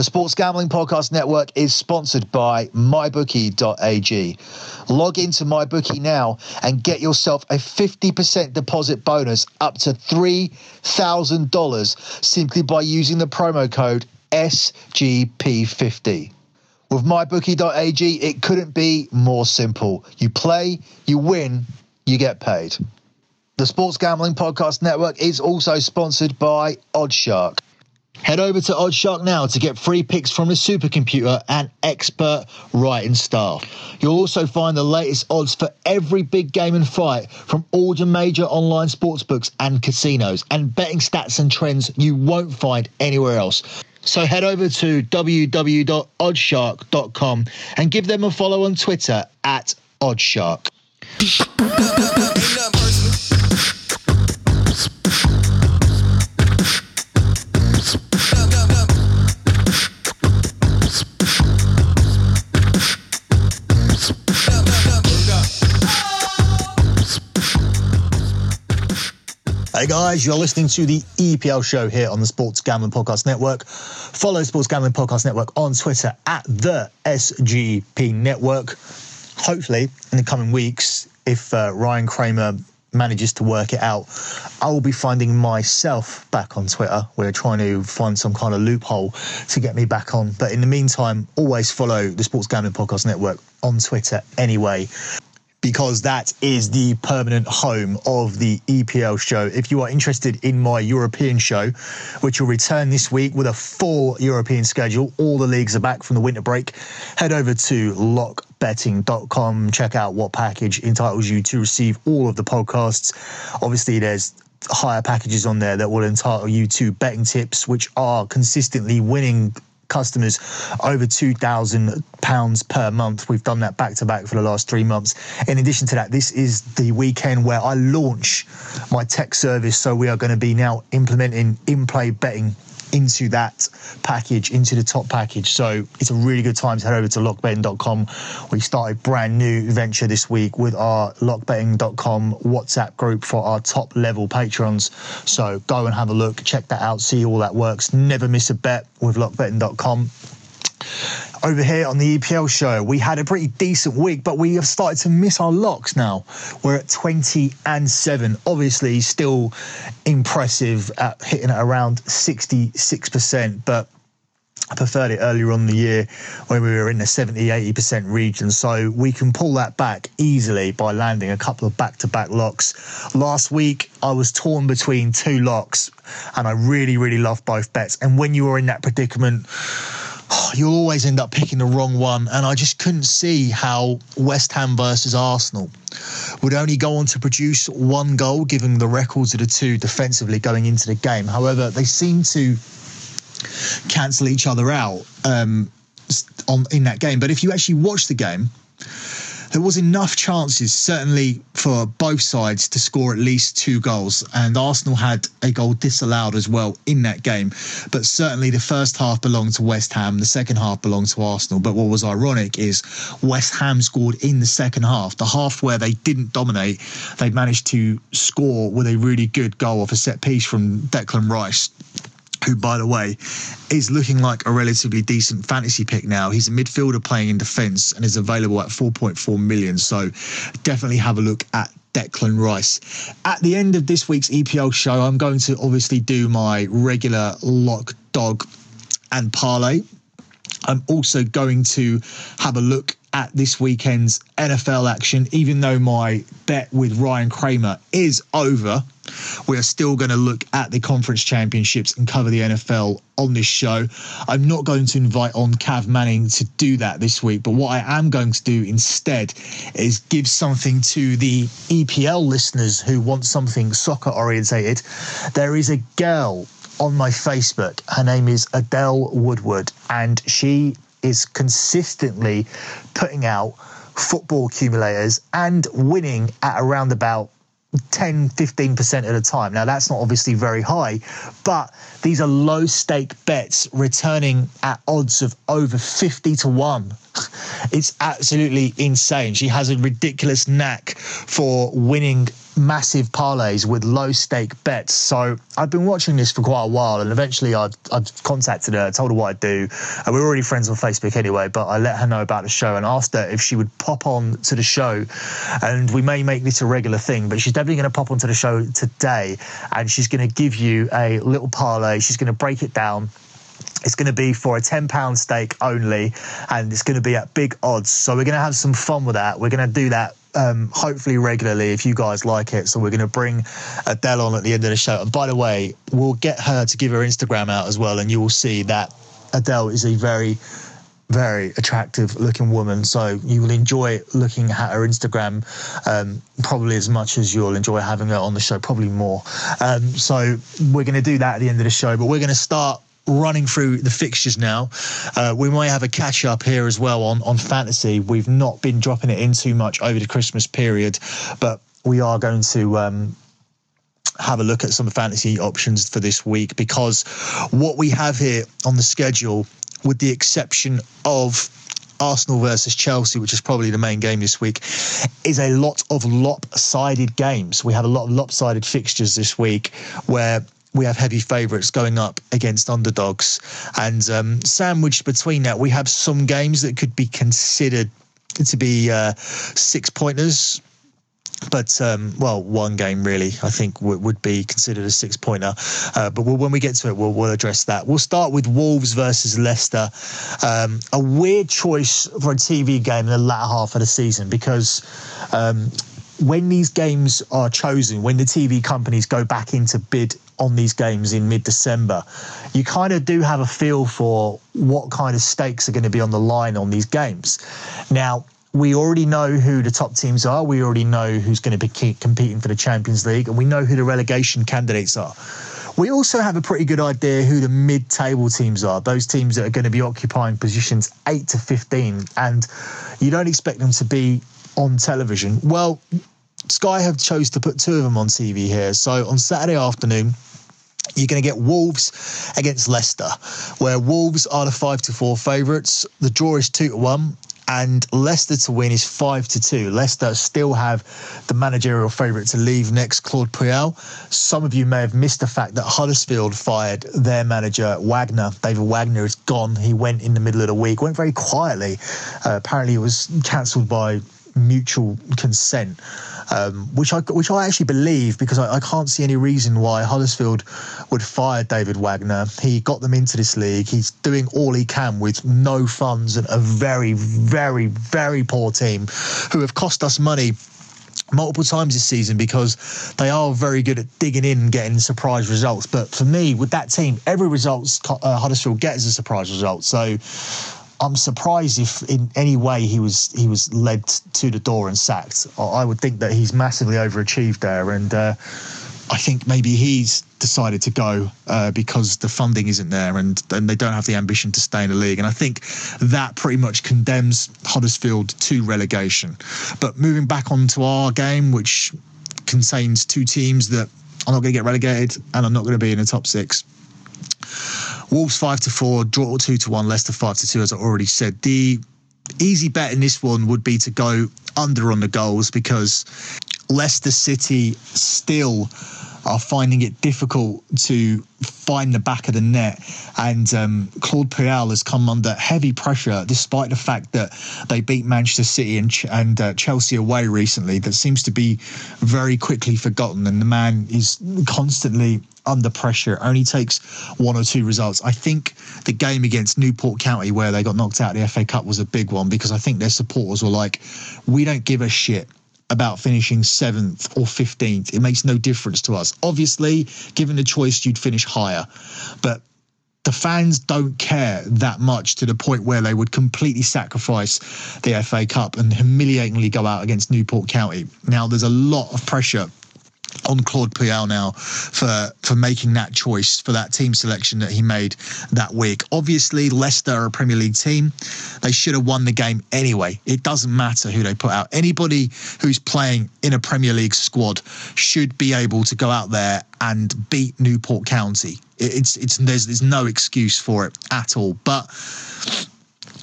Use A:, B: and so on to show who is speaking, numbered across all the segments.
A: The Sports Gambling Podcast Network is sponsored by MyBookie.ag. Log into MyBookie now and get yourself a 50% deposit bonus up to $3,000 simply by using the promo code SGP50. With MyBookie.ag, it couldn't be more simple. You play, you win, you get paid. The Sports Gambling Podcast Network is also sponsored by Oddshark. Head over to Oddshark now to get free picks from the supercomputer and expert writing staff. You'll also find the latest odds for every big game and fight from all your major online sportsbooks and casinos, and betting stats and trends you won't find anywhere else. So head over to www.oddshark.com and give them a follow on Twitter at Oddshark. Hey guys, you're listening to the EPL show here on the Sports Gambling Podcast Network. Follow Sports Gambling Podcast Network on Twitter at the SGP Network. Hopefully, in the coming weeks, if uh, Ryan Kramer manages to work it out, I will be finding myself back on Twitter. We're trying to find some kind of loophole to get me back on. But in the meantime, always follow the Sports Gambling Podcast Network on Twitter anyway because that is the permanent home of the EPL show. If you are interested in my European show, which will return this week with a full European schedule, all the leagues are back from the winter break, head over to lockbetting.com, check out what package entitles you to receive all of the podcasts. Obviously, there's higher packages on there that will entitle you to betting tips, which are consistently winning customers over £2,000 per month. We've done that back to back for the last three months. In addition to that, this is the weekend where I launch my tech service. So we are going to be now implementing in play betting into that package, into the top package. So it's a really good time to head over to lockbetting.com. We started brand new venture this week with our lockbetting.com WhatsApp group for our top level patrons. So go and have a look, check that out, see all that works. Never miss a bet with lockbetting.com over here on the EPL show. We had a pretty decent week, but we have started to miss our locks now. We're at 20 and 7. Obviously, still impressive at hitting at around 66%, but I preferred it earlier on the year when we were in the 70 80% region. So we can pull that back easily by landing a couple of back to back locks. Last week, I was torn between two locks and I really, really love both bets. And when you are in that predicament, you'll always end up picking the wrong one. And I just couldn't see how West Ham versus Arsenal would only go on to produce one goal, given the records of the two defensively going into the game. However, they seem to cancel each other out um, on in that game. But if you actually watch the game, there was enough chances, certainly for both sides, to score at least two goals. And Arsenal had a goal disallowed as well in that game. But certainly the first half belonged to West Ham, the second half belonged to Arsenal. But what was ironic is West Ham scored in the second half, the half where they didn't dominate. They managed to score with a really good goal off a set piece from Declan Rice who, by the way, is looking like a relatively decent fantasy pick now. He's a midfielder playing in defence and is available at 4.4 million. So definitely have a look at Declan Rice. At the end of this week's EPL show, I'm going to obviously do my regular lock, dog, and parlay. I'm also going to have a look at this weekend's NFL action, even though my bet with Ryan Kramer is over. We are still going to look at the conference championships and cover the NFL on this show. I'm not going to invite on Cav Manning to do that this week, but what I am going to do instead is give something to the EPL listeners who want something soccer orientated. There is a girl on my Facebook. Her name is Adele Woodward, and she is consistently putting out football accumulators and winning at around about 10 15% at a time. Now, that's not obviously very high, but these are low stake bets returning at odds of over 50 to 1. It's absolutely insane. She has a ridiculous knack for winning massive parlays with low stake bets. So I've been watching this for quite a while, and eventually I've, I've contacted her, told her what I do. And we're already friends on Facebook anyway, but I let her know about the show and asked her if she would pop on to the show. And we may make this a regular thing, but she's definitely going to pop onto the show today, and she's going to give you a little parlay. She's going to break it down it's going to be for a £10 stake only, and it's going to be at big odds. So we're going to have some fun with that. We're going to do that um, hopefully regularly if you guys like it. So we're going to bring Adele on at the end of the show. And by the way, we'll get her to give her Instagram out as well, and you will see that Adele is a very very attractive looking woman. So you will enjoy looking at her Instagram um, probably as much as you'll enjoy having her on the show, probably more. Um, so we're going to do that at the end of the show, but we're going to start running through the fixtures now. Uh, we might have a catch up here as well on, on fantasy. We've not been dropping it in too much over the Christmas period, but we are going to. Um, have a look at some fantasy options for this week because what we have here on the schedule, with the exception of Arsenal versus Chelsea, which is probably the main game this week, is a lot of lopsided games. We have a lot of lopsided fixtures this week where we have heavy favourites going up against underdogs. And um, sandwiched between that, we have some games that could be considered to be uh, six pointers. But um, well, one game really, I think w- would be considered a six pointer. Uh, but we'll, when we get to it, we'll, we'll, address that. We'll start with Wolves versus Leicester. Um, a weird choice for a TV game in the latter half of the season because um, when these games are chosen, when the TV companies go back into bid on these games in mid December, you kind of do have a feel for what kind of stakes are going to be on the line on these games. Now, we already know who the top teams are. We already know who's going to be competing for the Champions League, and we know who the relegation candidates are. We also have a pretty good idea who the mid table teams are, those teams that are going to be occupying positions 8 to 15, and you don't expect them to be on television. Well, Sky have chose to put two of them on TV here. So on Saturday afternoon, you're going to get Wolves against Leicester, where Wolves are the five to four favourites. The draw is two to one, and Leicester to win is five to two. Leicester still have the managerial favourite to leave next, Claude Puel. Some of you may have missed the fact that Huddersfield fired their manager Wagner. David Wagner is gone. He went in the middle of the week, went very quietly. Uh, apparently, it was cancelled by mutual consent um, which I which I actually believe because I, I, can't see any reason why Huddersfield would fire David Wagner. He got them into this league. He's doing all he can with no funds and a very, very, very poor team who have cost us money multiple times this season because they are very good at digging in and getting surprise results. But for me, with that team, every result uh, Huddersfield gets is a surprise result. So I'm surprised if in any way he was he was led to the door and sacked. I would think that he's massively overachieved there, and uh, I think maybe he's decided to go uh, because the funding isn't there, and and they don't have the ambition to stay in the league. And I think that pretty much condemns Huddersfield to relegation. But moving back onto our game, which contains two teams that are not going to get relegated and are not going to be in the top six. Wolves five to four, draw two to one, Leicester five to two, as I already said. The easy bet in this one would be to go under on the goals because Leicester City still are finding it difficult to find the back of the net. And um, Claude Puel has come under heavy pressure, despite the fact that they beat Manchester City and, Ch- and uh, Chelsea away recently. That seems to be very quickly forgotten. And the man is constantly under pressure. Only takes one or two results. I think the game against Newport County, where they got knocked out of the FA Cup, was a big one because I think their supporters were like, "We don't give a shit." About finishing seventh or 15th. It makes no difference to us. Obviously, given the choice, you'd finish higher. But the fans don't care that much to the point where they would completely sacrifice the FA Cup and humiliatingly go out against Newport County. Now, there's a lot of pressure on Claude Puel now for for making that choice for that team selection that he made that week. Obviously, Leicester are a Premier League team. They should have won the game anyway. It doesn't matter who they put out. Anybody who's playing in a Premier League squad should be able to go out there and beat Newport County. It's it's there's there's no excuse for it at all. But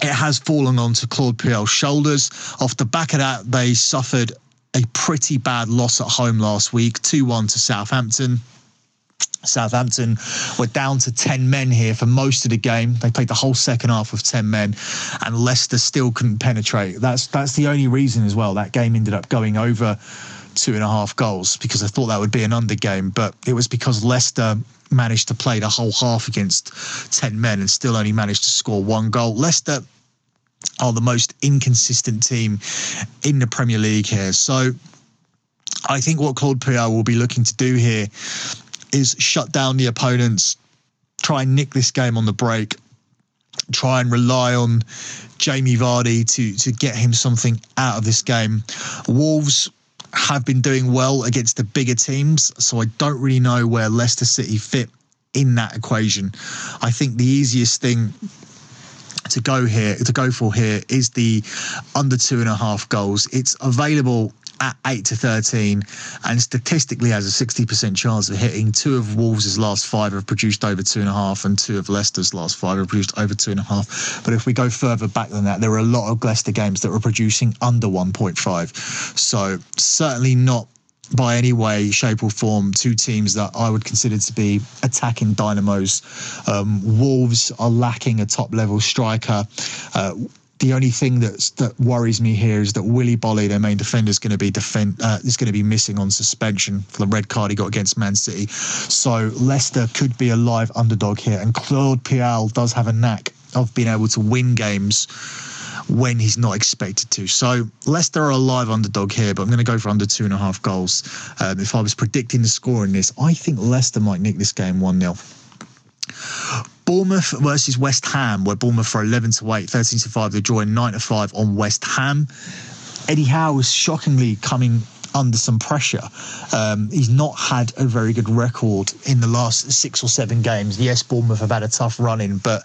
A: it has fallen onto Claude Puel's shoulders. Off the back of that, they suffered a pretty bad loss at home last week 2 1 to Southampton. Southampton were down to 10 men here for most of the game. They played the whole second half with 10 men, and Leicester still couldn't penetrate. That's that's the only reason as well. That game ended up going over two and a half goals because I thought that would be an under game, but it was because Leicester managed to play the whole half against 10 men and still only managed to score one goal. Leicester are the most inconsistent team in the Premier League here. So I think what Claude Puel will be looking to do here is shut down the opponents, try and nick this game on the break, try and rely on Jamie Vardy to to get him something out of this game. Wolves have been doing well against the bigger teams, so I don't really know where Leicester City fit in that equation. I think the easiest thing to go here to go for here is the under two and a half goals. It's available at 8 to 13 and statistically has a 60% chance of hitting. Two of Wolves' last five have produced over two and a half, and two of Leicester's last five have produced over two and a half. But if we go further back than that, there are a lot of Leicester games that were producing under 1.5. So certainly not by any way, shape, or form two teams that I would consider to be attacking dynamos. Um, Wolves are lacking a top level striker. Uh, the only thing that's that worries me here is that Willy Boly, their main defender, is going to be defend uh, is going to be missing on suspension for the red card he got against Man City. So Leicester could be a live underdog here, and Claude Puel does have a knack of being able to win games when he's not expected to. So Leicester are a live underdog here, but I'm going to go for under two and a half goals. Um, if I was predicting the score in this, I think Leicester might nick this game 1 0. Bournemouth versus West Ham, where Bournemouth are 11 to 8, 13 to 5. They're drawing 9 to 5 on West Ham. Eddie Howe is shockingly coming under some pressure. Um, he's not had a very good record in the last six or seven games. Yes, Bournemouth have had a tough run in, but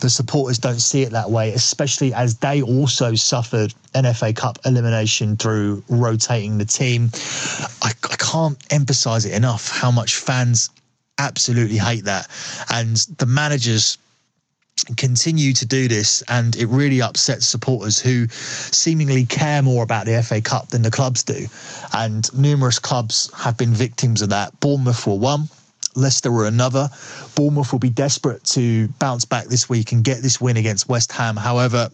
A: the supporters don't see it that way, especially as they also suffered an FA Cup elimination through rotating the team. I, I can't emphasize it enough how much fans absolutely hate that. And the managers continue to do this and it really upsets supporters who seemingly care more about the FA Cup than the clubs do. And numerous clubs have been victims of that. Bournemouth were one Leicester were another. Bournemouth will be desperate to bounce back this week and get this win against West Ham. However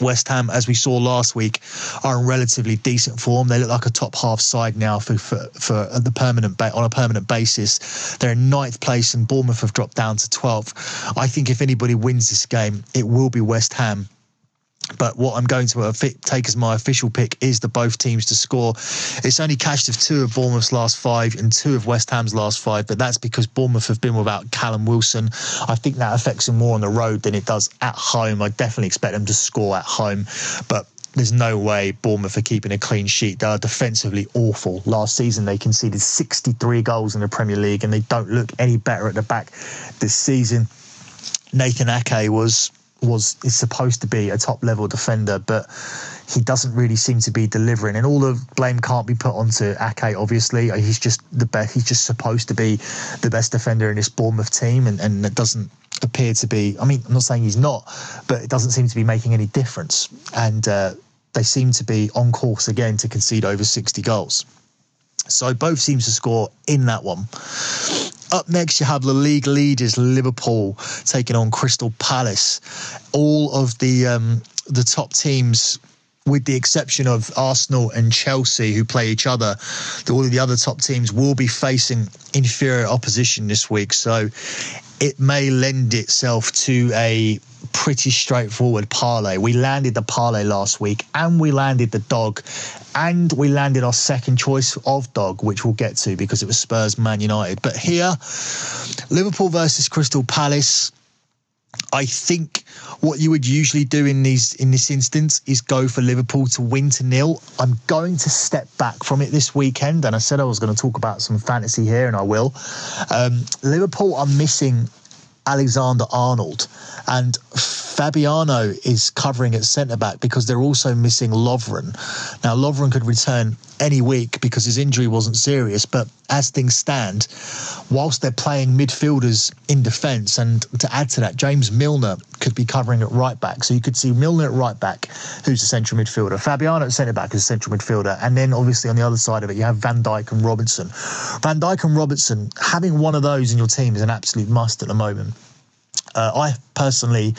A: West Ham, as we saw last week, are in relatively decent form. They look like a top half side now for for, for the permanent ba- on a permanent basis. They're in ninth place, and Bournemouth have dropped down to 12th. I think if anybody wins this game, it will be West Ham. But what I'm going to take as my official pick is the both teams to score. It's only cashed of two of Bournemouth's last five and two of West Ham's last five, but that's because Bournemouth have been without Callum Wilson. I think that affects them more on the road than it does at home. I definitely expect them to score at home, but there's no way Bournemouth are keeping a clean sheet. They are defensively awful. Last season, they conceded 63 goals in the Premier League, and they don't look any better at the back this season. Nathan Ake was was is supposed to be a top level defender, but he doesn't really seem to be delivering. And all the blame can't be put onto Ake. Obviously, he's just the best. He's just supposed to be the best defender in this Bournemouth team, and and it doesn't appear to be. I mean, I'm not saying he's not, but it doesn't seem to be making any difference. And uh, they seem to be on course again to concede over 60 goals. So both teams to score in that one. Up next, you have the league leaders Liverpool taking on Crystal Palace. All of the um, the top teams with the exception of Arsenal and Chelsea, who play each other, all of the other top teams will be facing inferior opposition this week. So it may lend itself to a pretty straightforward parlay. We landed the parlay last week and we landed the dog and we landed our second choice of dog, which we'll get to because it was Spurs Man United. But here, Liverpool versus Crystal Palace. I think what you would usually do in these in this instance is go for Liverpool to win to nil. I'm going to step back from it this weekend, and I said I was going to talk about some fantasy here, and I will. Um, Liverpool are missing Alexander Arnold, and Fabinho is covering at centre back because they're also missing Lovren. Now, Lovren could return any week because his injury wasn't serious, but as things stand, whilst they're playing midfielders in defence, and to add to that, James Milner could be covering at right back. So you could see Milner at right back, who's a central midfielder, Fabinho at centre back as a central midfielder, and then obviously on the other side of it, you have Van Dijk and Robertson. Van Dijk and Robertson, having one of those in your team is an absolute must at the moment. Uh, I personally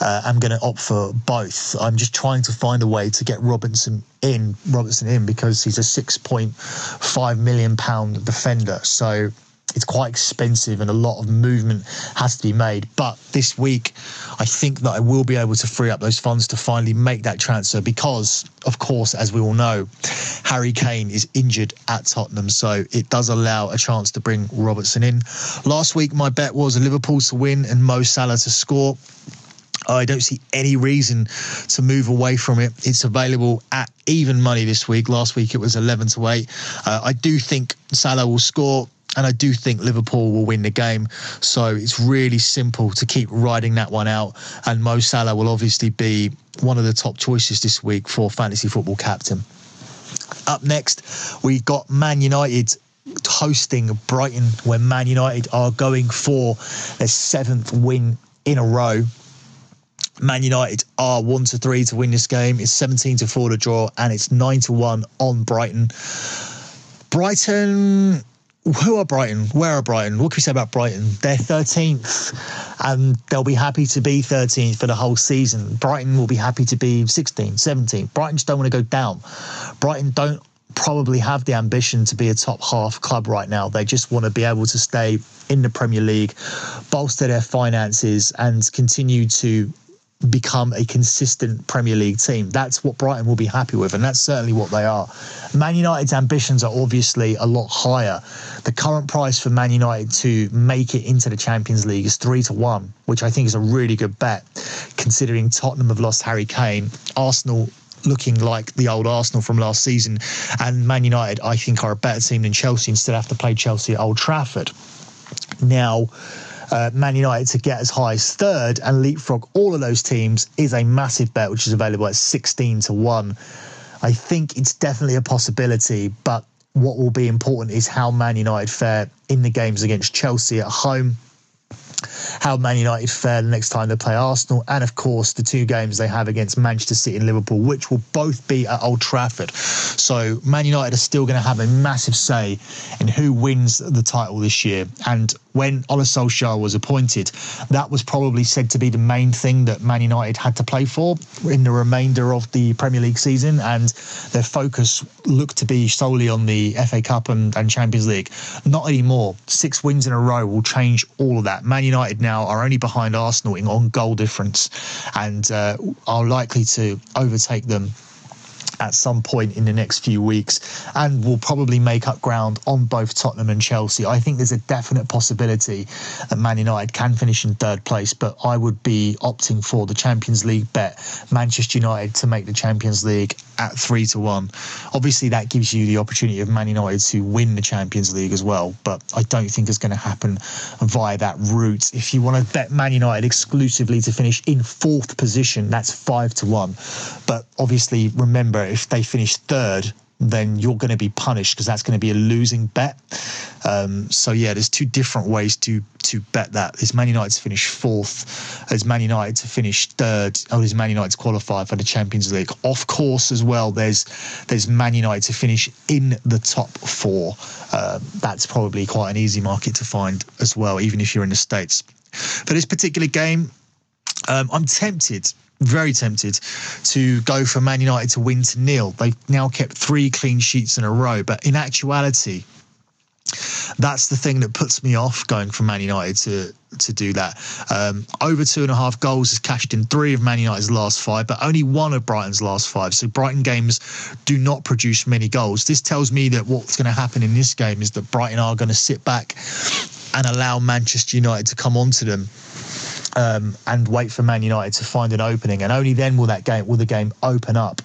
A: uh, am going to opt for both. I'm just trying to find a way to get Robinson in, Robertson in, because he's a 6.5 million pound defender. So it's quite expensive and a lot of movement has to be made. But this week, I think that I will be able to free up those funds to finally make that transfer because, of course, as we all know, Harry Kane is injured at Tottenham. So it does allow a chance to bring Robertson in. Last week, my bet was Liverpool to win and Mo Salah to score. I don't see any reason to move away from it. It's available at even money this week. Last week it was 11 to 8. Uh, I do think Salah will score. And I do think Liverpool will win the game. So it's really simple to keep riding that one out. And Mo Salah will obviously be one of the top choices this week for fantasy football captain. Up next, we've got Man United hosting Brighton, where Man United are going for their seventh win in a row. Man United are one to three to win this game. It's 17 to four to draw, and it's nine to one on Brighton. Brighton who are Brighton? Where are Brighton? What can we say about Brighton? They're 13th and they'll be happy to be 13th for the whole season. Brighton will be happy to be 16th, 17th. Brighton just don't want to go down. Brighton don't probably have the ambition to be a top half club right now. They just want to be able to stay in the Premier League, bolster their finances, and continue to become a consistent Premier League team. That's what Brighton will be happy with, and that's certainly what they are. Man United's ambitions are obviously a lot higher. The current price for Man United to make it into the Champions League is three to one, which I think is a really good bet, considering Tottenham have lost Harry Kane, Arsenal looking like the old Arsenal from last season, and Man United, I think, are a better team than Chelsea and still have to play Chelsea at Old Trafford. Now, uh, Man United to get as high as third and leapfrog all of those teams is a massive bet, which is available at 16 to 1. I think it's definitely a possibility, but what will be important is how Man United fare in the games against Chelsea at home how Man United fare the next time they play Arsenal, and of course the two games they have against Manchester City and Liverpool, which will both be at Old Trafford. So Man United are still going to have a massive say in who wins the title this year. And when Ole Solskjaer was appointed, that was probably said to be the main thing that Man United had to play for in the remainder of the Premier League season, and their focus looked to be solely on the FA Cup and, and Champions League. Not anymore. Six wins in a row will change all of that. Man United now are only behind Arsenal in on goal difference, and uh, are likely to overtake them at some point in the next few weeks and will probably make up ground on both Tottenham and Chelsea. I think there's a definite possibility that Man United can finish in third place, but I would be opting for the Champions League bet, Manchester United to make the Champions League at three to one. Obviously, that gives you the opportunity of Man United to win the Champions League as well, but I don't think it's going to happen via that route. If you want to bet Man United exclusively to finish in fourth position, that's five to one. But obviously, remember, if they finish third, then you're going to be punished because that's going to be a losing bet. Um, so yeah, there's two different ways to to bet that. There's Man United to finish fourth. There's Man United to finish third. Oh, there's Man United to qualify for the Champions League. Of course, as well, there's there's Man United to finish in the top four. Uh, that's probably quite an easy market to find as well, even if you're in the states. For this particular game, um, I'm tempted very tempted to go for Man United to win to nil. They've now kept three clean sheets in a row, but in actuality, that's the thing that puts me off going for Man United to to do that. Um, over two and a half goals has cashed in three of Man United's last five, but only one of Brighton's last five. So Brighton games do not produce many goals. This tells me that what's going to happen in this game is that Brighton are going to sit back and allow Manchester United to come onto them um, and wait for Man United to find an opening, and only then will that game will the game open up.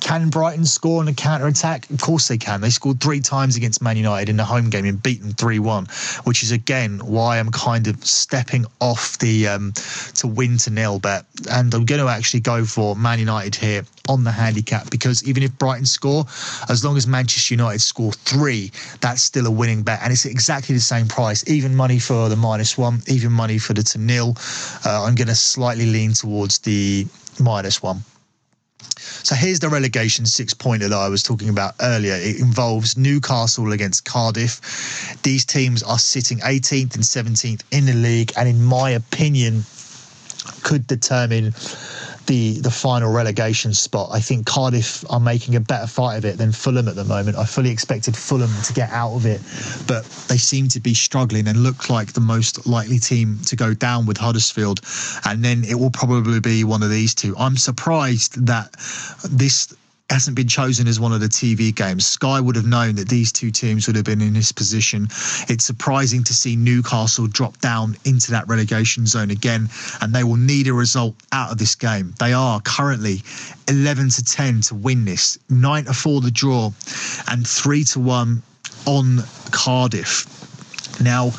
A: Can Brighton score on a counter attack? Of course they can. They scored three times against Man United in the home game and beat them three one, which is again why I'm kind of stepping off the um, to win to nil bet, and I'm going to actually go for Man United here on the handicap because even if Brighton score, as long as Manchester United score three, that's still a winning bet, and it's exactly the same price. Even money for the minus one, even money for the to nil. Uh, I'm going to slightly lean towards the minus one. So here's the relegation six pointer that I was talking about earlier. It involves Newcastle against Cardiff. These teams are sitting 18th and 17th in the league, and in my opinion, could determine the the final relegation spot. I think Cardiff are making a better fight of it than Fulham at the moment. I fully expected Fulham to get out of it, but they seem to be struggling and look like the most likely team to go down with Huddersfield. And then it will probably be one of these two. I'm surprised that this hasn't been chosen as one of the TV games. Sky would have known that these two teams would have been in this position. It's surprising to see Newcastle drop down into that relegation zone again, and they will need a result out of this game. They are currently 11 to 10 to win this, 9 to 4 the draw, and 3 to 1 on Cardiff. Now,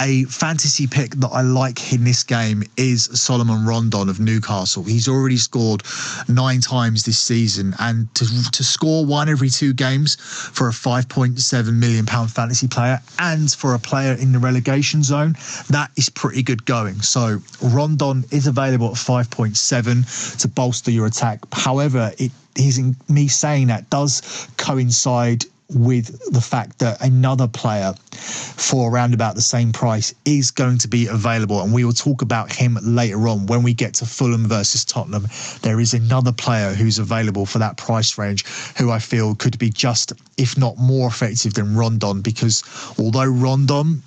A: a fantasy pick that I like in this game is Solomon Rondon of Newcastle. He's already scored nine times this season, and to, to score one every two games for a 5.7 million pound fantasy player and for a player in the relegation zone, that is pretty good going. So Rondon is available at 5.7 to bolster your attack. However, it is in me saying that does coincide with the fact that another player for around about the same price is going to be available. And we will talk about him later on when we get to Fulham versus Tottenham. There is another player who's available for that price range who I feel could be just, if not more effective than Rondon, because although Rondon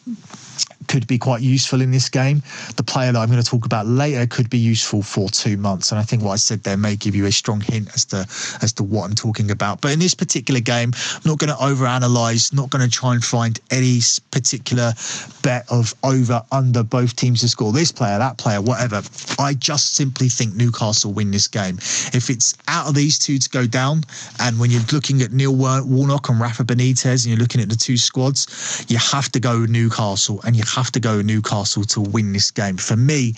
A: could be quite useful in this game. The player that I'm going to talk about later could be useful for two months, and I think what I said there may give you a strong hint as to as to what I'm talking about. But in this particular game, I'm not going to overanalyze, not going to try and find any particular bet of over under both teams to score this player, that player, whatever. I just simply think Newcastle win this game. If it's out of these two to go down, and when you're looking at Neil Warnock and Rafa Benitez, and you're looking at the two squads, you have to go Newcastle, and you have to go Newcastle to win this game. For me,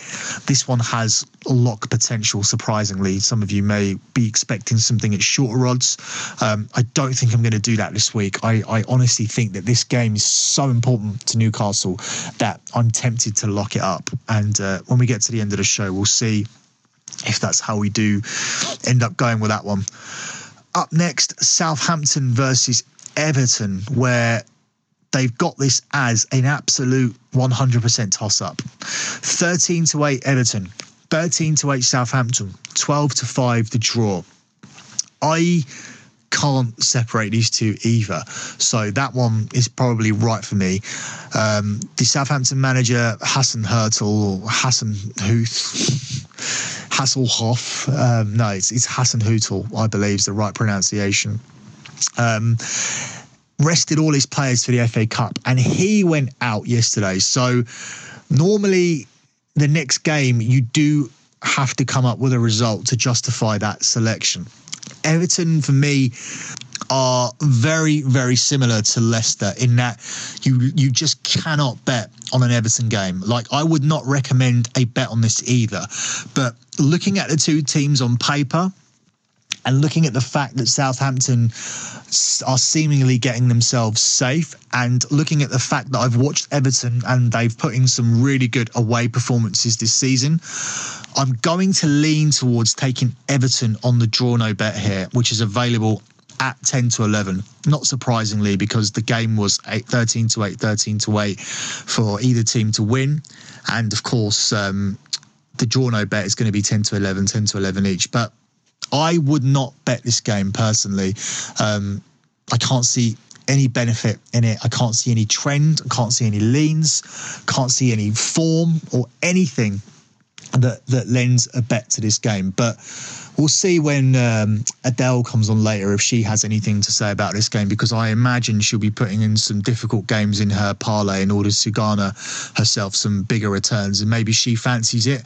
A: this one has lock potential, surprisingly. Some of you may be expecting something at shorter odds. Um, I don't think I'm going to do that this week. I, I honestly think that this game is so important to Newcastle that I'm tempted to lock it up. And uh, when we get to the end of the show, we'll see if that's how we do end up going with that one. Up next, Southampton versus Everton, where they've got this as an absolute 100% toss up. 13 to 8 Everton, 13 to 8 Southampton, 12 to 5 the draw. I can't separate these two either. So that one is probably right for me. Um, the Southampton manager, Hassan Hurtel, or Hassan Huth. Hasselhoff. Um, no, it's, it's Hassan Hootel, I believe, is the right pronunciation. Um, rested all his players for the FA Cup, and he went out yesterday. So normally, the next game you do have to come up with a result to justify that selection. Everton, for me, are very, very similar to Leicester in that you you just cannot bet on an Everton game. Like I would not recommend a bet on this either. But looking at the two teams on paper, and looking at the fact that Southampton are seemingly getting themselves safe, and looking at the fact that I've watched Everton and they've put in some really good away performances this season, I'm going to lean towards taking Everton on the draw no bet here, which is available at 10 to 11 not surprisingly because the game was 8 13 to 8 13 to 8 for either team to win. And of course um, the draw no bet is going to be 10 to 11 10 to 11 each. But I would not bet this game personally. Um, I can't see any benefit in it. I can't see any trend. I can't see any leans. Can't see any form or anything that that lends a bet to this game. But we'll see when um, Adele comes on later if she has anything to say about this game because I imagine she'll be putting in some difficult games in her parlay in order to garner herself some bigger returns, and maybe she fancies it.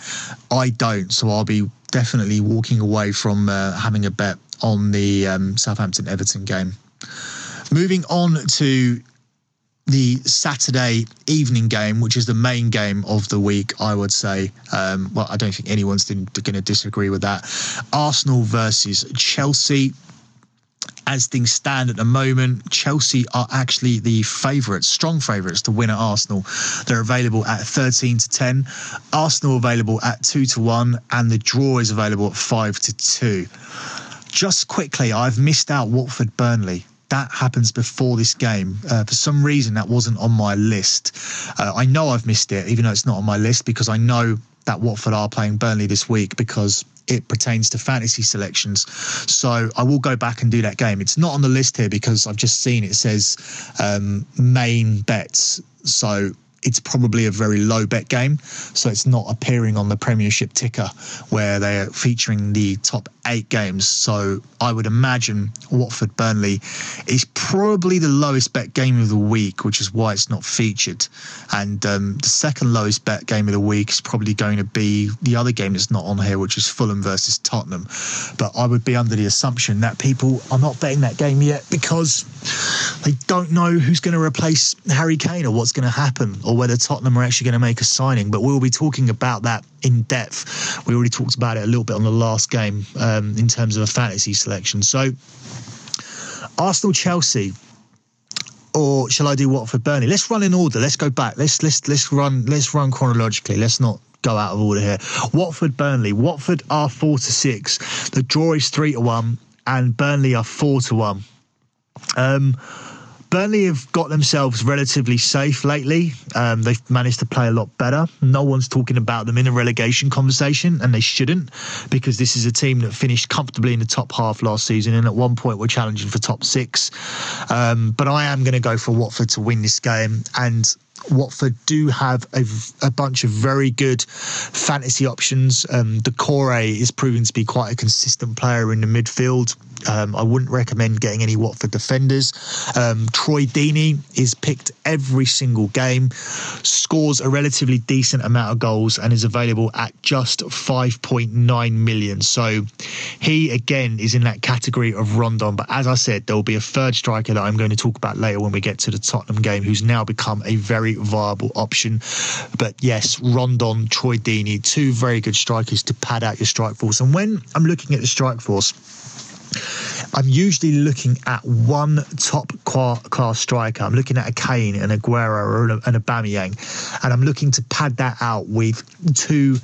A: I don't, so I'll be definitely walking away from uh, having a bet on the um, Southampton Everton game. Moving on to the Saturday evening game, which is the main game of the week, I would say. Um, well, I don't think anyone's going to disagree with that. Arsenal versus Chelsea. As things stand at the moment, Chelsea are actually the favourites, strong favourites to win at Arsenal. They're available at 13 to 10, Arsenal available at 2 to 1, and the draw is available at 5 to 2. Just quickly, I've missed out Watford Burnley that happens before this game. Uh, for some reason, that wasn't on my list. Uh, I know I've missed it, even though it's not on my list, because I know that Watford are playing Burnley this week because it pertains to fantasy selections. So I will go back and do that game. It's not on the list here because I've just seen it says um, main bets. So it's probably a very low bet game. So it's not appearing on the Premiership ticker where they're featuring the top eight games. So I would imagine Watford Burnley is probably the lowest bet game of the week, which is why it's not featured. And um, the second lowest bet game of the week is probably going to be the other game that's not on here, which is Fulham versus Tottenham. But I would be under the assumption that people are not betting that game yet because they don't know who's going to replace Harry Kane or what's going to happen or whether Tottenham are actually going to make a signing. But we'll be talking about that in depth. We already talked about it a little bit on the last game um, in terms of a fantasy selection. So, Arsenal, Chelsea, or shall I do Watford, Burnley? Let's run in order. Let's go back. Let's let's let's run let's run chronologically. Let's not go out of order here. Watford, Burnley. Watford are four to six. The draw is three to one, and Burnley are four to one. Um, Burnley have got themselves relatively safe lately. Um, they've managed to play a lot better. No one's talking about them in a relegation conversation, and they shouldn't, because this is a team that finished comfortably in the top half last season, and at one point were challenging for top six. Um, but I am going to go for Watford to win this game, and Watford do have a, a, bunch of very good fantasy options. Um, Doucouré is proving to be quite a consistent player in the midfield. Um, I wouldn't recommend getting any Watford defenders. Um, Troy Deeney is picked every single game, scores a relatively decent amount of goals, and is available at just 5.9 million. So he, again, is in that category of Rondon. But as I said, there will be a third striker that I'm going to talk about later when we get to the Tottenham game, who's now become a very viable option. But yes, Rondon, Troy Deeney, two very good strikers to pad out your strike force. And when I'm looking at the strike force, I'm usually looking at one top class striker. I'm looking at a Kane, an Aguero, or an Aubameyang, and I'm looking to pad that out with two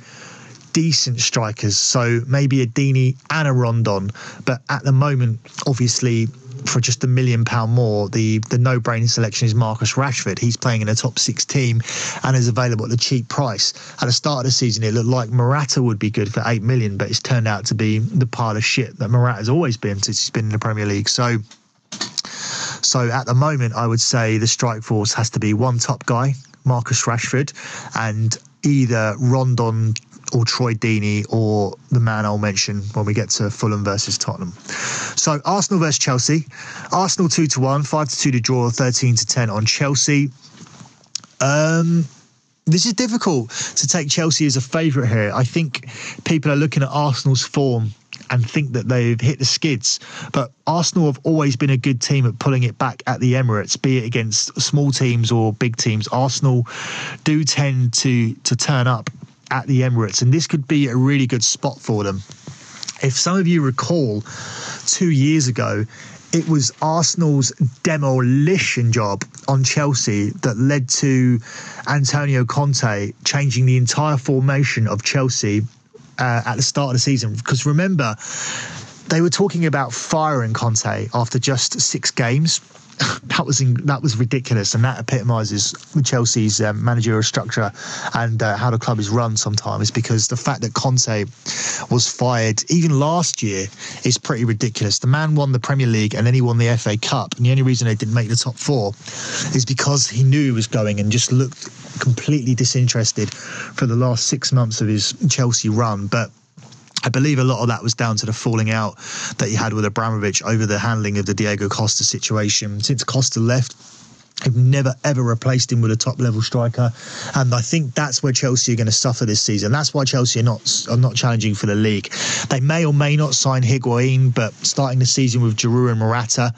A: decent strikers. So maybe a Deeney and a Rondon. But at the moment, obviously, for just a million pound more, the the no brainer selection is Marcus Rashford. He's playing in a top six team and is available at a cheap price. At the start of the season, it looked like Morata would be good for eight million, but it's turned out to be the pile of shit that Morata's always been since he's been in the Premier League. So. So at the moment, I would say the strike force has to be one top guy, Marcus Rashford, and either Rondon or Troy Deeney or the man I'll mention when we get to Fulham versus Tottenham. So Arsenal versus Chelsea. Arsenal 2 to 1, 5 to 2 to draw, 13 to 10 on Chelsea. Um, this is difficult to take Chelsea as a favourite here. I think people are looking at Arsenal's form and think that they've hit the skids. But Arsenal have always been a good team at pulling it back at the Emirates, be it against small teams or big teams. Arsenal do tend to to turn up at the Emirates, and this could be a really good spot for them. If some of you recall, two years ago, it was Arsenal's demolition job on Chelsea that led to Antonio Conte changing the entire formation of Chelsea uh, at the start of the season. Because remember, they were talking about firing Conte after just six games that was in, that was ridiculous, and that epitomises Chelsea's um, managerial structure and uh, how the club is run. Sometimes because the fact that Conte was fired even last year is pretty ridiculous. The man won the Premier League and then he won the FA Cup, and the only reason they didn't make the top four is because he knew he was going and just looked completely disinterested for the last six months of his Chelsea run, but. I believe a lot of that was down to the falling out that he had with Abramovich over the handling of the Diego Costa situation. Since Costa left, They've never ever replaced him with a top level striker, and I think that's where Chelsea are going to suffer this season. That's why Chelsea are not are not challenging for the league. They may or may not sign Higuain, but starting the season with Giroud and Morata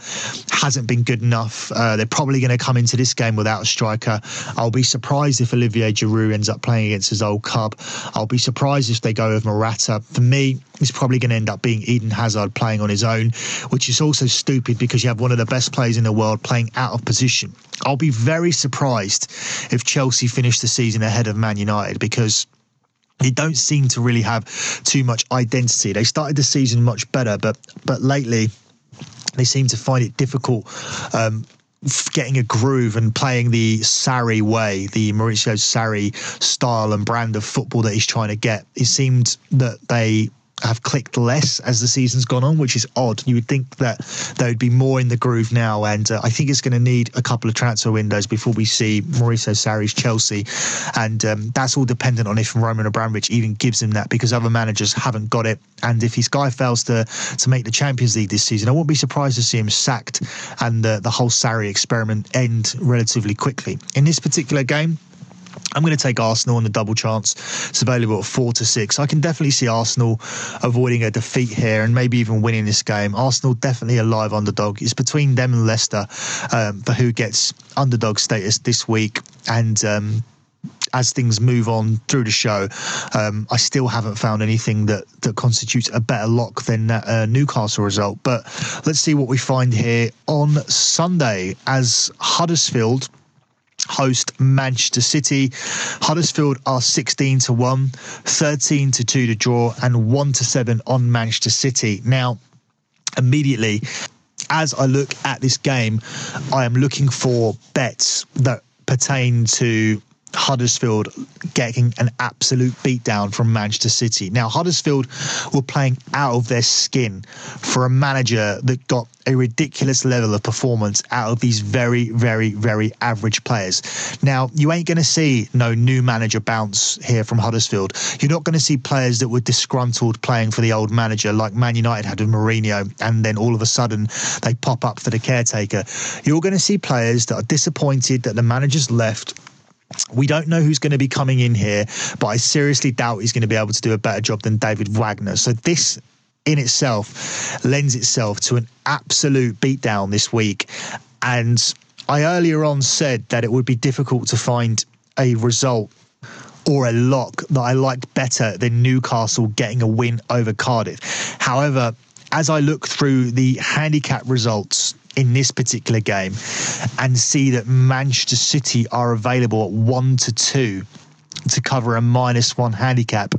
A: hasn't been good enough. Uh, they're probably going to come into this game without a striker. I'll be surprised if Olivier Giroud ends up playing against his old club. I'll be surprised if they go with Morata. For me, it's probably going to end up being Eden Hazard playing on his own, which is also stupid because you have one of the best players in the world playing out of position. I'll be very surprised if Chelsea finish the season ahead of Man United because they don't seem to really have too much identity. They started the season much better, but but lately they seem to find it difficult um, getting a groove and playing the Sarri way, the Mauricio Sarri style and brand of football that he's trying to get. It seemed that they have clicked less as the season's gone on, which is odd. You would think that they would be more in the groove now, and uh, I think it's going to need a couple of transfer windows before we see Mauricio Sarri's Chelsea, and um, that's all dependent on if Roman Abramovich even gives him that, because other managers haven't got it, and if his guy fails to to make the Champions League this season, I won't be surprised to see him sacked and uh, the whole Sarri experiment end relatively quickly. In this particular game, I'm going to take Arsenal on the double chance. It's available at four to six. I can definitely see Arsenal avoiding a defeat here and maybe even winning this game. Arsenal definitely a live underdog. It's between them and Leicester um, for who gets underdog status this week. And um, as things move on through the show, um, I still haven't found anything that that constitutes a better lock than that uh, Newcastle result. But let's see what we find here on Sunday as Huddersfield host Manchester City. Huddersfield are 16 to 1, 13 to 2 to draw, and 1 to 7 on Manchester City. Now, immediately, as I look at this game, I am looking for bets that pertain to Huddersfield getting an absolute beatdown from Manchester City. Now, Huddersfield were playing out of their skin for a manager that got a ridiculous level of performance out of these very, very, very average players. Now, you ain't going to see no new manager bounce here from Huddersfield. You're not going to see players that were disgruntled playing for the old manager like Man United had with Mourinho, and then all of a sudden they pop up for the caretaker. You're going to see players that are disappointed that the manager's left we don't know who's going to be coming in here, but I seriously doubt he's going to be able to do a better job than David Wagner. So this in itself lends itself to an absolute beatdown this week. And I earlier on said that it would be difficult to find a result or a lock that I liked better than Newcastle getting a win over Cardiff. However, as I look through the handicap results in this particular game and see that Manchester City are available at one to two to cover a minus one handicap.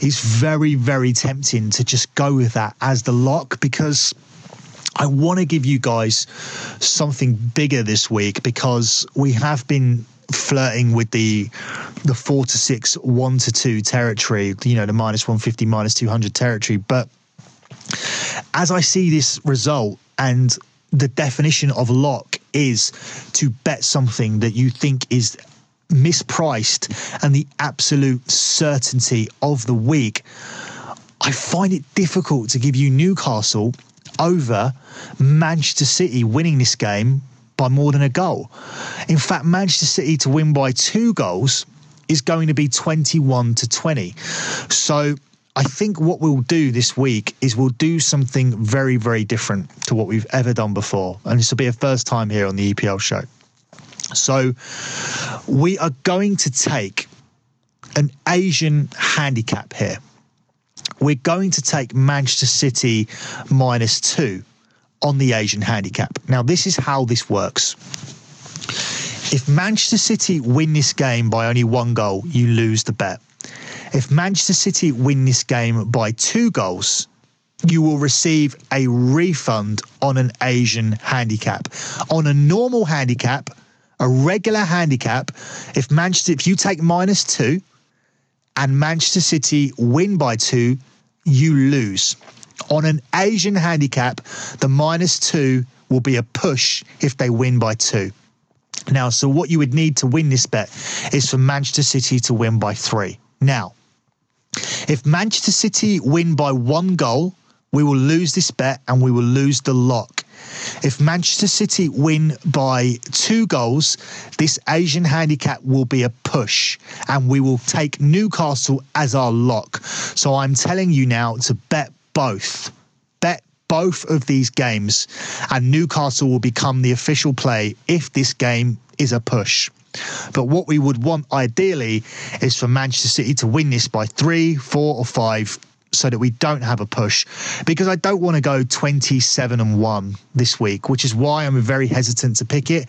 A: It's very, very tempting to just go with that as the lock because I want to give you guys something bigger this week because we have been flirting with the the four to six, one to two territory, you know, the minus 150, minus 200 territory. But as I see this result and the definition of lock is to bet something that you think is mispriced and the absolute certainty of the week. I find it difficult to give you Newcastle over Manchester City winning this game by more than a goal. In fact, Manchester City to win by two goals is going to be 21 to 20. So I think what we'll do this week is we'll do something very, very different to what we've ever done before. And this will be a first time here on the EPL show. So we are going to take an Asian handicap here. We're going to take Manchester City minus two on the Asian handicap. Now, this is how this works. If Manchester City win this game by only one goal, you lose the bet. If Manchester City win this game by two goals, you will receive a refund on an Asian handicap. On a normal handicap, a regular handicap, if Manchester, if you take minus two and Manchester City win by two, you lose. On an Asian handicap, the minus two will be a push if they win by two. Now, so what you would need to win this bet is for Manchester City to win by three. Now, if Manchester City win by one goal, we will lose this bet and we will lose the lock. If Manchester City win by two goals, this Asian handicap will be a push and we will take Newcastle as our lock. So I'm telling you now to bet both. Bet both of these games, and Newcastle will become the official play if this game is a push. But what we would want ideally is for Manchester City to win this by three, four, or five so that we don't have a push because I don't want to go 27 and 1 this week, which is why I'm very hesitant to pick it.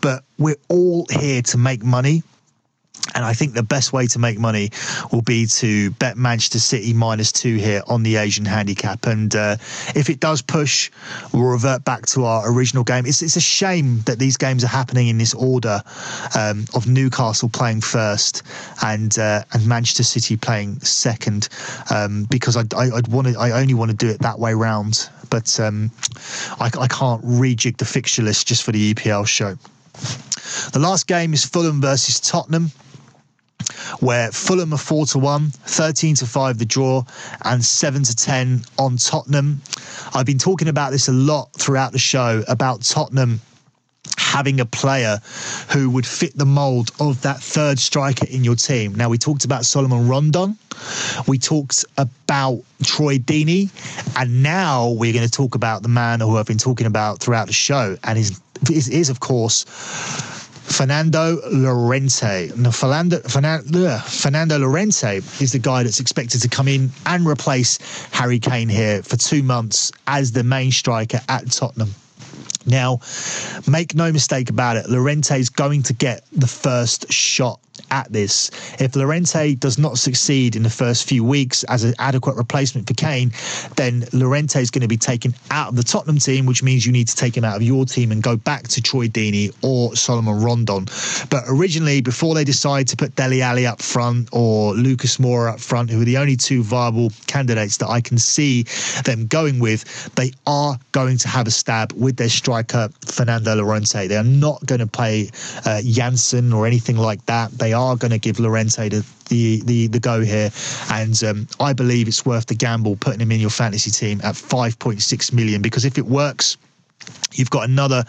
A: But we're all here to make money. And I think the best way to make money will be to bet Manchester City minus two here on the Asian handicap. And uh, if it does push, we'll revert back to our original game. It's, it's a shame that these games are happening in this order um, of Newcastle playing first and uh, and Manchester City playing second, um, because I, I, would want to. I only want to do it that way round. But um, I, I can't rejig the fixture list just for the EPL show. The last game is Fulham versus Tottenham where Fulham are 4 to 1, 13 to 5 the draw, and 7 to 10 on Tottenham. I've been talking about this a lot throughout the show about Tottenham having a player who would fit the mold of that third striker in your team. Now, we talked about Salomon Rondon, we talked about Troy Deeney, and now we're going to talk about the man who I've been talking about throughout the show, and is is of course Fernando Llorente. Now, Fernando, Fernando, Fernando Llorente is the guy that's expected to come in and replace Harry Kane here for two months as the main striker at Tottenham. Now, make no mistake about it, Llorente is going to get the first shot at this. If Llorente does not succeed in the first few weeks as an adequate replacement for Kane, then Llorente is going to be taken out of the Tottenham team, which means you need to take him out of your team and go back to Troy Deeney or Salomon Rondon. But originally, before they decide to put Dele Alli up front or Lucas Moura up front, who are the only two viable candidates that I can see them going with, they are going to have a stab with their striker, Fernando Llorente. They are not going to play uh, or anything like that. They are going to give Llorente the, the, the, the go here. And um, I believe it's worth the gamble putting him in your fantasy team at 5.6 million because if it works, You've got another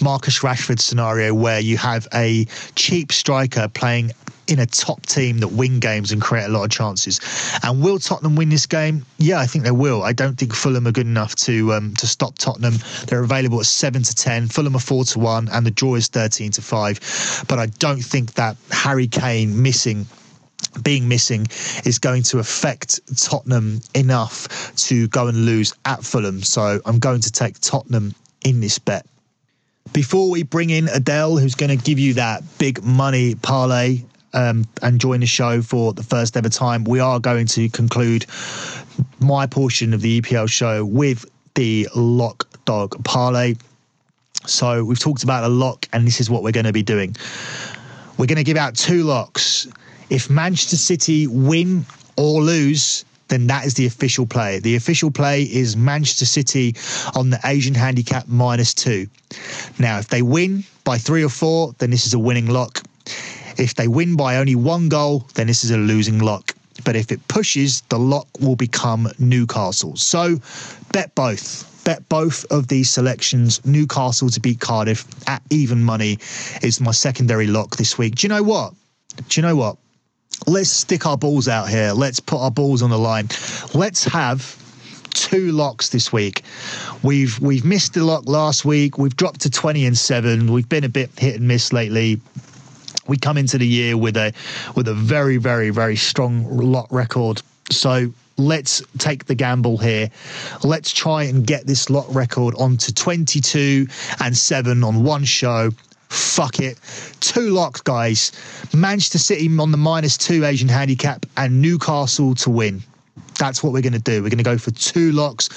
A: Marcus Rashford scenario where you have a cheap striker playing in a top team that win games and create a lot of chances. And will Tottenham win this game? Yeah, I think they will. I don't think Fulham are good enough to um, to stop Tottenham. They're available at seven to ten. Fulham are four to one, and the draw is thirteen to five. But I don't think that Harry Kane missing being missing is going to affect Tottenham enough to go and lose at Fulham. So I'm going to take Tottenham in this bet. Before we bring in Adele, who's going to give you that big money parlay um, and join the show for the first ever time, we are going to conclude my portion of the EPL show with the lock dog parlay. So we've talked about a lock, and this is what we're going to be doing. We're going to give out two locks. If Manchester City win or lose, then that is the official play. The official play is Manchester City on the Asian handicap minus two. Now, if they win by three or four, then this is a winning lock. If they win by only one goal, then this is a losing lock. But if it pushes, the lock will become Newcastle. So bet both. Bet both of these selections. Newcastle to beat Cardiff at even money is my secondary lock this week. Do you know what? Do you know what? Let's stick our balls out here. Let's put our balls on the line. Let's have two locks this week. We've we've missed the lock last week. We've dropped to 20 and 7. We've been a bit hit and miss lately we come into the year with a with a very very very strong lot record. So let's take the gamble here. Let's try and get this lot record onto 22 and 7 on one show. Fuck it. Two locks, guys. Manchester City on the minus two Asian handicap and Newcastle to win. That's what we're going to do. We're going to go for two locks.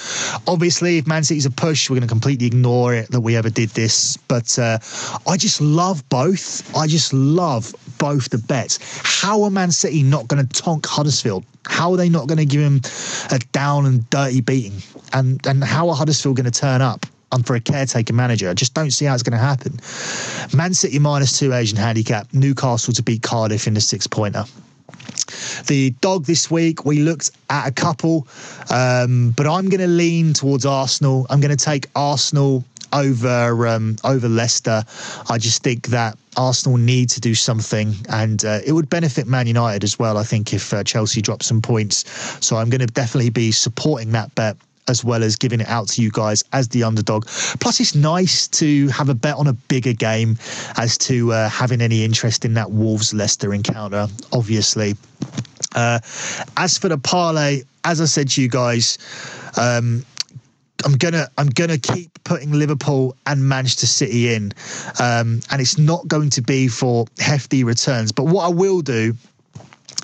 A: Obviously, if Man City's a push, we're going to completely ignore it that we ever did this. But uh, I just love both. I just love both the bets. How are Man City not going to tonk Huddersfield? How are they not going to give him a down and dirty beating? And and how are Huddersfield going to turn up? and for a caretaker manager. I just don't see how it's going to happen. Man City minus two Asian handicap, Newcastle to beat Cardiff in the six pointer. The dog this week, we looked at a couple, um, but I'm going to lean towards Arsenal. I'm going to take Arsenal over um, over Leicester. I just think that Arsenal need to do something, and uh, it would benefit Man United as well. I think if uh, Chelsea drop some points, so I'm going to definitely be supporting that bet as well as giving it out to you guys as the underdog. Plus, it's nice to have a bet on a bigger game as to uh, having any interest in that Wolves Leicester encounter, obviously. Uh, as for the parlay, as I said to you guys, um, I'm gonna I'm gonna keep putting Liverpool and Manchester City in, um, and it's not going to be for hefty returns. But what I will do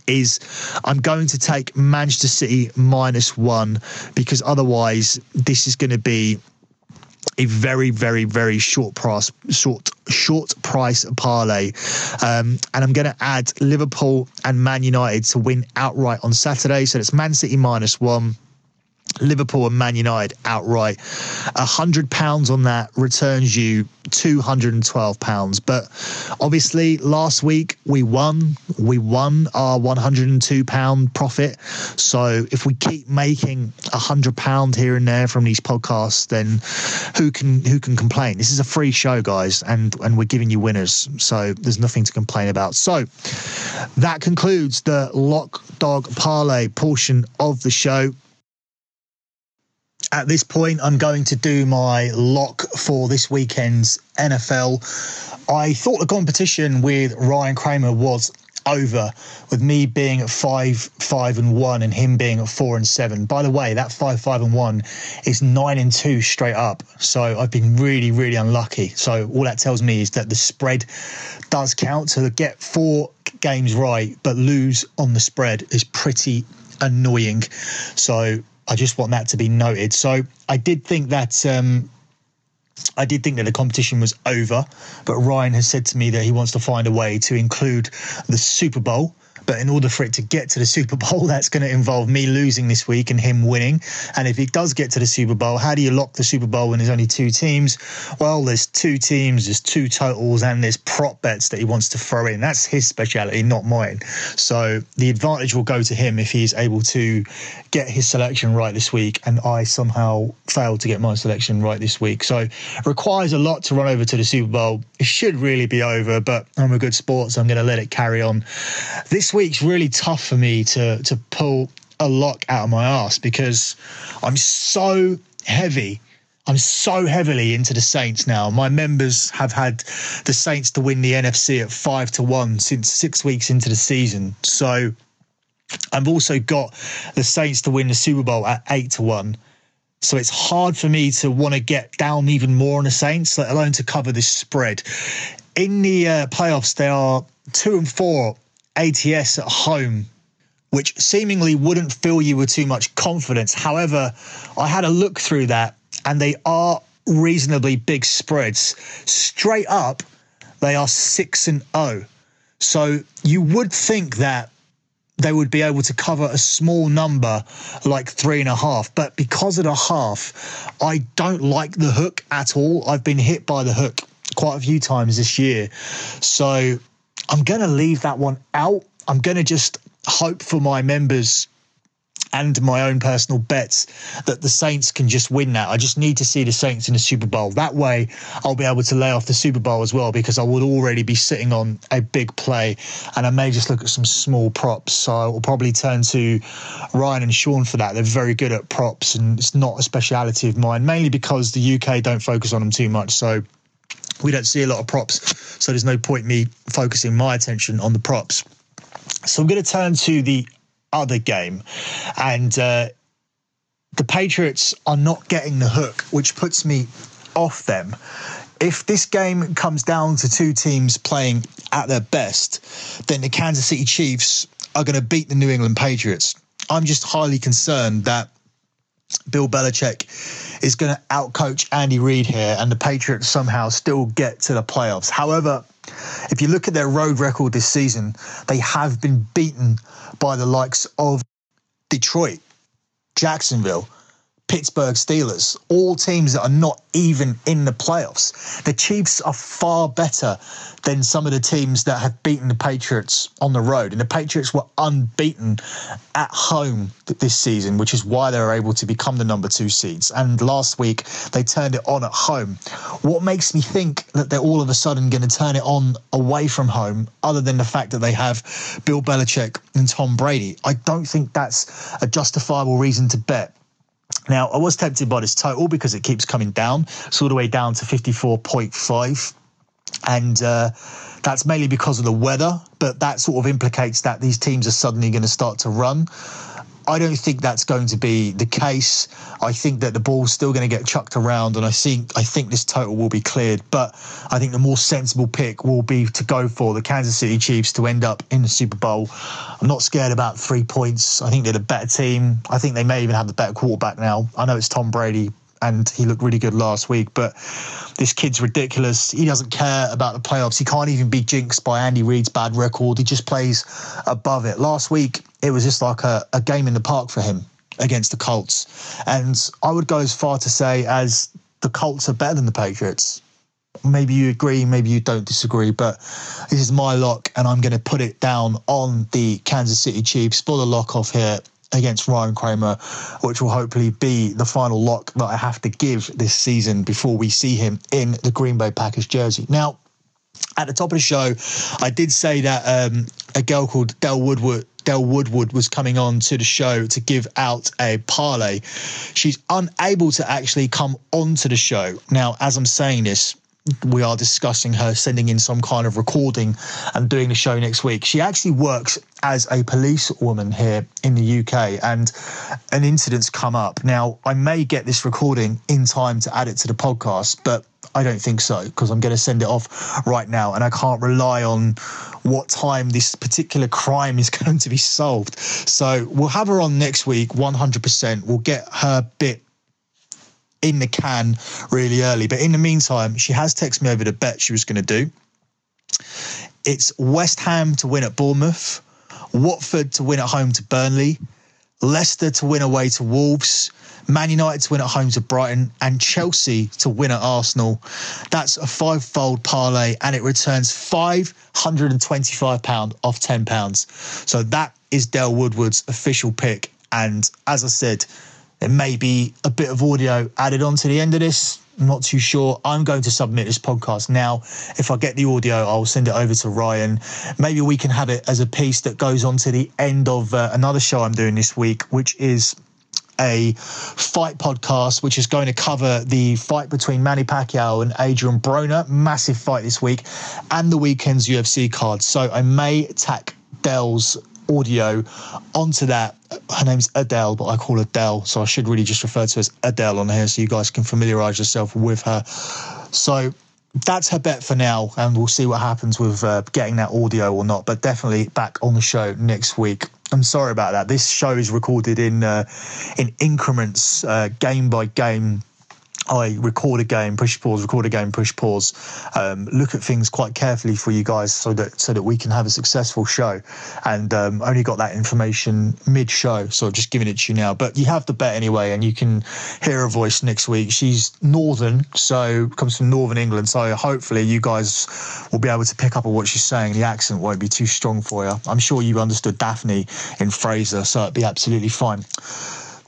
A: is I'm going to take Manchester City minus one because otherwise this is going to be a very, very, very short price, short, short price parlay, um, and I'm going to add Liverpool and Man United to win outright on Saturday. So it's Man City minus one. Liverpool and Man United outright. A hundred pounds on that returns you two hundred and twelve pounds. But obviously, last week we won. We won our one hundred and two pound profit. So if we keep making a hundred pound here and there from these podcasts, then who can who can complain? This is a free show, guys, and and we're giving you winners. So there's nothing to complain about. So that concludes the lock dog parlay portion of the show at this point, I'm going to do my lock for this weekend's NFL. I thought the competition with Ryan Kramer was over with me being at five five and one and him being four and seven. By the way that five five and one is nine and two straight up. So i've been really really unlucky. So all that tells me is that the spread does count So to get four games right but lose on the spread is pretty annoying. So I just want that to be noted. So I did think that um, I did think that the competition was over, but Ryan has said to me that he wants to find a way to include the Super Bowl but in order for it to get to the Super Bowl, that's going to involve me losing this week and him winning. And if he does get to the Super Bowl, how do you lock the Super Bowl when there's only two teams? Well, there's two teams, there's two totals, and there's prop bets that he wants to throw in. That's his speciality, not mine. So the advantage will go to him if he's able to get his selection right this week, and I somehow failed to get my selection right this week. So it requires a lot to run over to the Super Bowl. It should really be over, but I'm a good sport, so I'm going to let it carry on. This week's really tough for me to to pull a lock out of my ass because I'm so heavy. I'm so heavily into the Saints now. My members have had the Saints to win the NFC at five to one since six weeks into the season. So I've also got the Saints to win the Super Bowl at eight to one. So it's hard for me to want to get down even more on the Saints, let alone to cover this spread. In the uh, playoffs, they are two and four ATS at home, which seemingly wouldn't fill you with too much confidence. However, I had a look through that and they are reasonably big spreads. Straight up, they are 6 and 0. So you would think that they would be able to cover a small number like three and a half. But because of the half, I don't like the hook at all. I've been hit by the hook quite a few times this year. So I'm going to leave that one out. I'm going to just hope for my members and my own personal bets that the Saints can just win that. I just need to see the Saints in the Super Bowl. That way, I'll be able to lay off the Super Bowl as well because I would already be sitting on a big play and I may just look at some small props. So I will probably turn to Ryan and Sean for that. They're very good at props and it's not a speciality of mine, mainly because the UK don't focus on them too much. So we don't see a lot of props, so there's no point me focusing my attention on the props. So I'm going to turn to the other game, and uh, the Patriots are not getting the hook, which puts me off them. If this game comes down to two teams playing at their best, then the Kansas City Chiefs are going to beat the New England Patriots. I'm just highly concerned that Bill Belichick is going to outcoach Andy Reid here, and the Patriots somehow still get to the playoffs. However, if you look at their road record this season, they have been beaten by the likes of Detroit, Jacksonville, Pittsburgh Steelers, all teams that are not even in the playoffs. The Chiefs are far better than some of the teams that have beaten the Patriots on the road. And the Patriots were unbeaten at home this season, which is why they were able to become the number two seeds. And last week, they turned it on at home. What makes me think that they're all of a sudden going to turn it on away from home, other than the fact that they have Bill Belichick and Tom Brady? I don't think that's a justifiable reason to bet. Now, I was tempted by this total because it keeps coming down. It's all the way down to 54.5 and uh, that's mainly because of the weather. But that sort of implicates that these teams are suddenly going to start to run. I don't think that's going to be the case. I think that the ball's still going to get chucked around, and I think I think this total will be cleared. But I think the more sensible pick will be to go for the Kansas City Chiefs to end up in the Super Bowl. I'm not scared about three points. I think they're the better team. I think they may even have the better quarterback now. I know it's Tom Brady, and he looked really good last week. But this kid's ridiculous. He doesn't care about the playoffs. He can't even be jinxed by Andy Reid's bad record. He just plays above it. Last week, it was just like a, a game in the park for him against the Colts. And I would go as far to say as the Colts are better than the Patriots. Maybe you agree, maybe you don't disagree, but this is my lock, and I'm going to put it down on the Kansas City Chiefs. Pull the lock off here against Ryan Kramer, which will hopefully be the final lock that I have to give this season before we see him in the Green Bay Packers jersey. Now, at the top of the show, I did say that um, a girl called Del Woodward Del Woodward was coming on to the show to give out a parlay. She's unable to actually come onto the show. Now, as I'm saying this, we are discussing her sending in some kind of recording and doing the show next week. She actually works as a policewoman here in the UK, and an incident's come up. Now, I may get this recording in time to add it to the podcast, but I don't think so because I'm going to send it off right now, and I can't rely on what time this particular crime is going to be solved. So we'll have her on next week, 100%. We'll get her bit in the can really early. But in the meantime, she has texted me over the bet she was going to do. It's West Ham to win at Bournemouth, Watford to win at home to Burnley, Leicester to win away to Wolves, Man United to win at home to Brighton, and Chelsea to win at Arsenal. That's a five fold parlay and it returns £525 off £10. So that is Del Woodward's official pick. And as I said, there may be a bit of audio added on to the end of this. I'm not too sure. I'm going to submit this podcast now. If I get the audio, I'll send it over to Ryan. Maybe we can have it as a piece that goes on to the end of uh, another show I'm doing this week, which is a fight podcast, which is going to cover the fight between Manny Pacquiao and Adrian Broner. Massive fight this week, and the weekend's UFC card. So I may tack Dell's audio onto that. Her name's Adele, but I call her Dell, so I should really just refer to her as Adele on here so you guys can familiarize yourself with her. So that's her bet for now, and we'll see what happens with uh, getting that audio or not. But definitely back on the show next week. I'm sorry about that. This show is recorded in uh, in increments, uh, game by game I record a game, push pause, record a game, push pause, um, look at things quite carefully for you guys so that so that we can have a successful show. And um, only got that information mid show, so I'm just giving it to you now. But you have the bet anyway, and you can hear her voice next week. She's northern, so comes from northern England. So hopefully you guys will be able to pick up on what she's saying. The accent won't be too strong for you. I'm sure you understood Daphne in Frasier, so it'd be absolutely fine.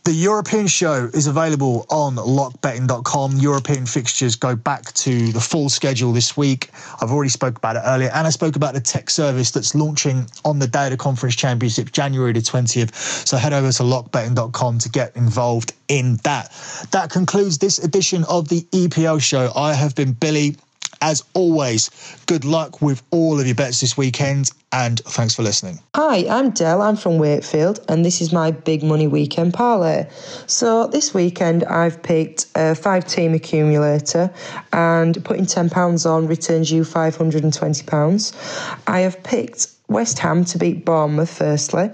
A: The European show is available on lockbetting.com. European fixtures go back to the full schedule this week. I've already spoke about it earlier, and I spoke about the tech service that's launching on the the conference championship, January the 20th. So head over to lockbetting.com to get involved in that. That concludes this edition of the EPL show. I have been Billi. As always, good luck with all of your bets this weekend and thanks for listening.
B: Hi, I'm Dell. I'm from Wakefield and this is my big money weekend parlay. So this weekend I've picked a five team accumulator and putting £10 on returns you £520. I have picked West Ham to beat Bournemouth firstly.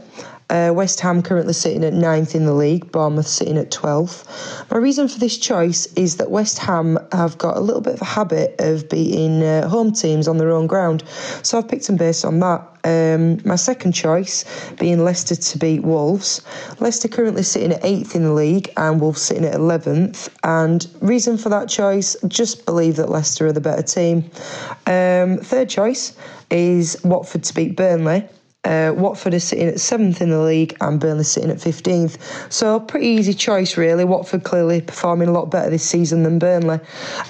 B: Uh, West Ham currently sitting at ninth in the league, Bournemouth sitting at 12th. My reason for this choice is that West Ham have got a little bit of a habit of beating uh, home teams on their own ground, so I've picked them based on that. Um, my second choice being Leicester to beat Wolves. Leicester currently sitting at eighth in the league and Wolves sitting at 11th. And reason for that choice, just believe that Leicester are the better team. Um, third choice is Watford to beat Burnley. Uh, Watford is sitting at seventh in the league and Burnley sitting at 15th. So, pretty easy choice, really. Watford clearly performing a lot better this season than Burnley.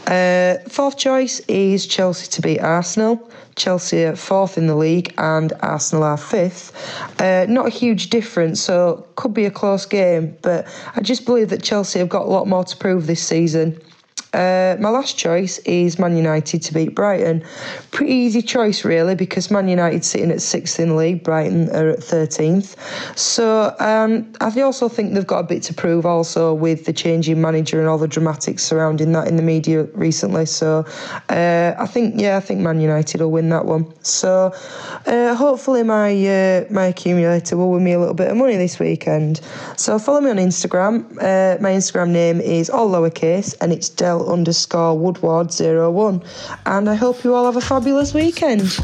B: Uh, fourth choice is Chelsea to beat Arsenal. Chelsea are fourth in the league and Arsenal are fifth. Uh, not a huge difference, so could be a close game, but I just believe that Chelsea have got a lot more to prove this season. Uh, my last choice is Man United to beat Brighton. Pretty easy choice, really, because Man United sitting at sixth in the league, Brighton are at 13th. So um, I also think they've got a bit to prove also with the changing manager and all the dramatics surrounding that in the media recently. So uh, I think, yeah, I think Man United will win that one. So uh, hopefully my uh, my accumulator will win me a little bit of money this weekend. So follow me on Instagram. Uh, my Instagram name is all lowercase and it's Del underscore Woodward 01. And I hope you all have a fabulous weekend.